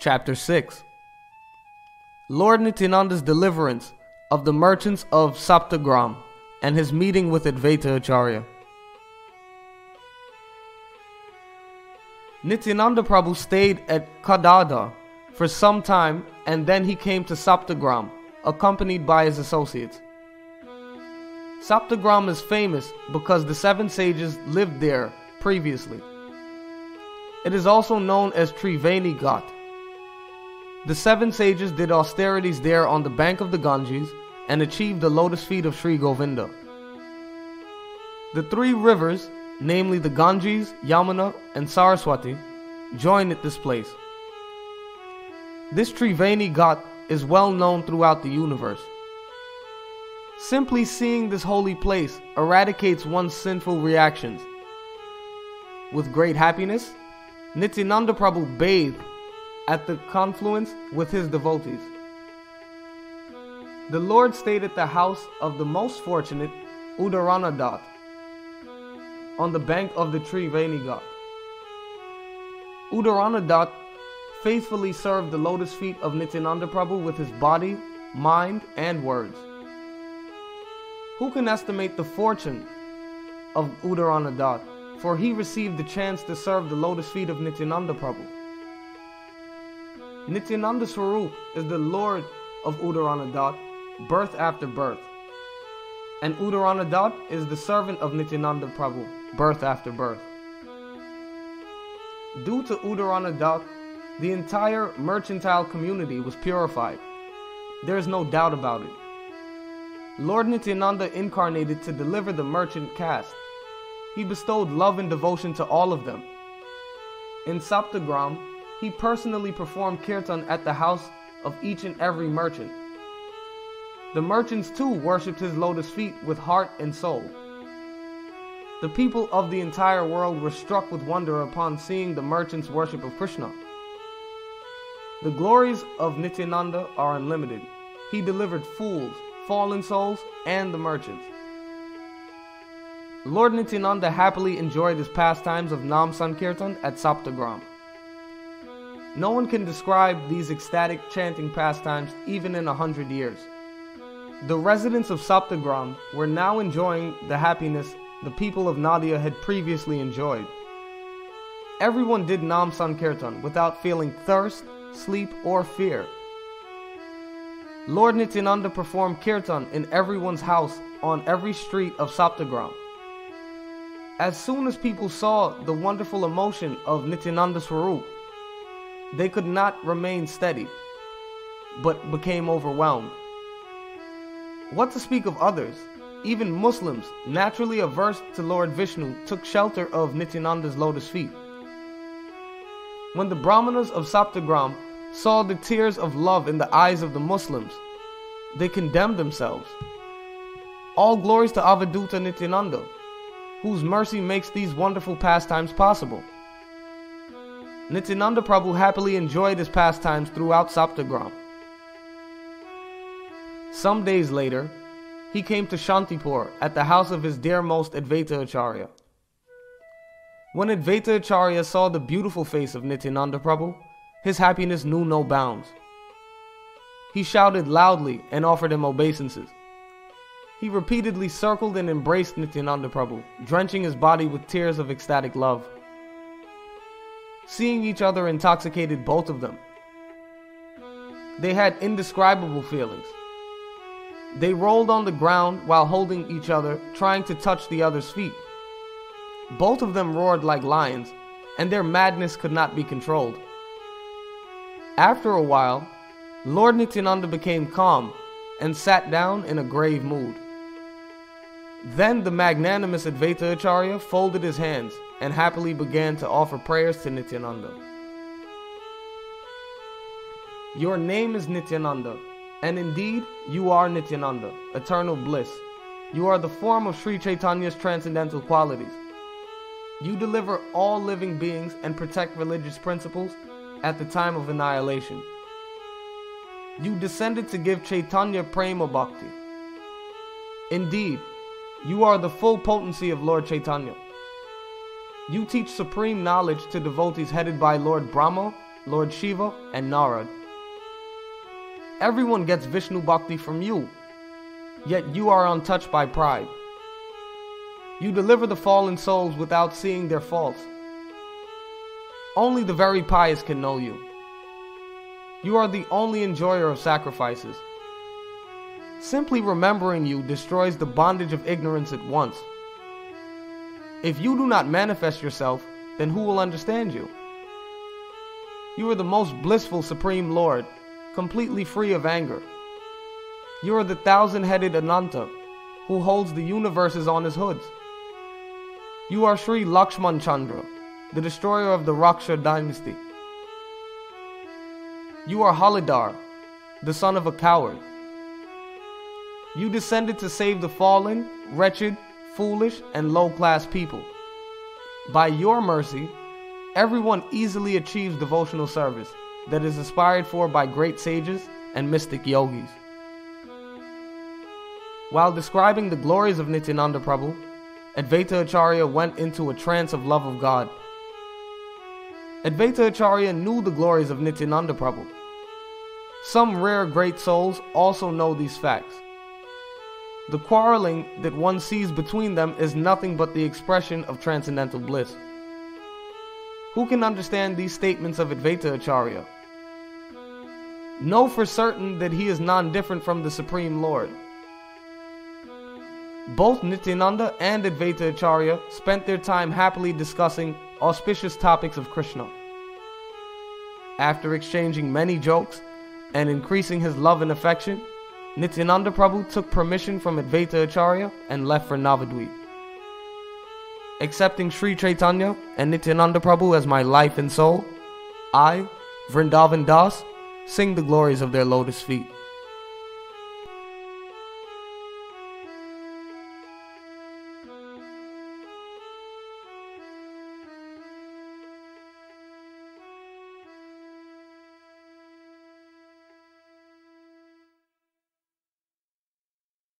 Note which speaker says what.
Speaker 1: Chapter 6 Lord Nityananda's deliverance of the merchants of Saptagram and his meeting with Advaita Acharya. Nityananda Prabhu stayed at Kadada for some time and then he came to Saptagram, accompanied by his associates. Saptagram is famous because the seven sages lived there previously. It is also known as Triveni Ghat. The seven sages did austerities there on the bank of the Ganges and achieved the lotus feet of Sri Govinda. The three rivers, namely the Ganges, Yamuna, and Saraswati, join at this place. This Triveni Ghat is well known throughout the universe. Simply seeing this holy place eradicates one's sinful reactions. With great happiness, Nityananda Prabhu bathed at the confluence with his devotees. The Lord stayed at the house of the most fortunate Uddharana Datta on the bank of the Triveni Ghat. Uddharana Datta faithfully served the lotus feet of Nityananda Prabhu with his body, mind, and words. Who can estimate the fortune of Uddharana Datta, for he received the chance to serve the lotus feet of Nityananda Prabhu. Nityananda Swarup is the Lord of Uddharana Datta, birth after birth. And Uddharana Datta is the servant of Nityananda Prabhu, birth after birth. Due to Uddharana Datta, the entire mercantile community was purified. There is no doubt about it. Lord Nityananda incarnated to deliver the merchant caste. He bestowed love and devotion to all of them. In Saptagram, he personally performed kirtan at the house of each and every merchant. The merchants too worshipped his lotus feet with heart and soul. The people of the entire world were struck with wonder upon seeing the merchants' worship of Krishna. The glories of Nityananda are unlimited. He delivered fools, fallen souls, and the merchants. Lord Nityananda happily enjoyed his pastimes of Nam Sankirtan at Saptagram. No one can describe these ecstatic chanting pastimes even in a hundred years. The residents of Saptagram were now enjoying the happiness the people of Nadia had previously enjoyed. Everyone did Nam Sankirtan without feeling thirst, sleep, or fear. Lord Nityananda performed kirtan in everyone's house on every street of Saptagram. As soon as people saw the wonderful emotion of Nityananda Swarup, they could not remain steady, but became overwhelmed. What to speak of others? Even Muslims, naturally averse to Lord Vishnu, took shelter of Nityananda's lotus feet. When the Brahmanas of Saptagram saw the tears of love in the eyes of the Muslims, they condemned themselves. All glories to Avadhuta Nityananda, whose mercy makes these wonderful pastimes possible. Nityananda Prabhu happily enjoyed his pastimes throughout Saptagram. Some days later, he came to Shantipur at the house of his dearmost Advaita Acharya. When Advaita Acharya saw the beautiful face of Nityananda Prabhu, his happiness knew no bounds. He shouted loudly and offered him obeisances. He repeatedly circled and embraced Nityananda Prabhu, drenching his body with tears of ecstatic love. Seeing each other intoxicated both of them. They had indescribable feelings. They rolled on the ground while holding each other, trying to touch the other's feet. Both of them roared like lions, and their madness could not be controlled. After a while, Lord Nityananda became calm and sat down in a grave mood. Then the magnanimous Advaita Acharya folded his hands and happily began to offer prayers to Nityananda. Your name is Nityananda, and indeed you are Nityananda, eternal bliss. You are the form of Sri Chaitanya's transcendental qualities. You deliver all living beings and protect religious principles at the time of annihilation. You descended to give Chaitanya Prema Bhakti. Indeed, you are the full potency of Lord Chaitanya. You teach supreme knowledge to devotees headed by Lord Brahma, Lord Shiva, and Narad. Everyone gets Vishnu Bhakti from you, yet you are untouched by pride. You deliver the fallen souls without seeing their faults. Only the very pious can know you. You are the only enjoyer of sacrifices. Simply remembering you destroys the bondage of ignorance at once. If you do not manifest yourself, then who will understand you? You are the most blissful Supreme Lord, completely free of anger. You are the thousand headed Ananta, who holds the universes on his hoods. You are Sri Lakshman Chandra, the destroyer of the Raksha dynasty. You are Haladhar, the son of a coward. You descended to save the fallen, wretched, foolish, and low class people. By your mercy, everyone easily achieves devotional service that is aspired for by great sages and mystic yogis. While describing the glories of Nityananda Prabhu, Advaita Acharya went into a trance of love of God. Advaita Acharya knew the glories of Nityananda Prabhu. Some rare great souls also know these facts. The quarreling that one sees between them is nothing but the expression of transcendental bliss. Who can understand these statements of Advaita Acharya? Know for certain that he is non different from the Supreme Lord. Both Nityananda and Advaita Acharya spent their time happily discussing auspicious topics of Krishna. After exchanging many jokes and increasing his love and affection, Nityananda Prabhu took permission from Advaita Acharya and left for Navadvip. Accepting Sri Chaitanya and Nityananda Prabhu as my life and soul, I, Vrindavan Das, sing the glories of their lotus feet.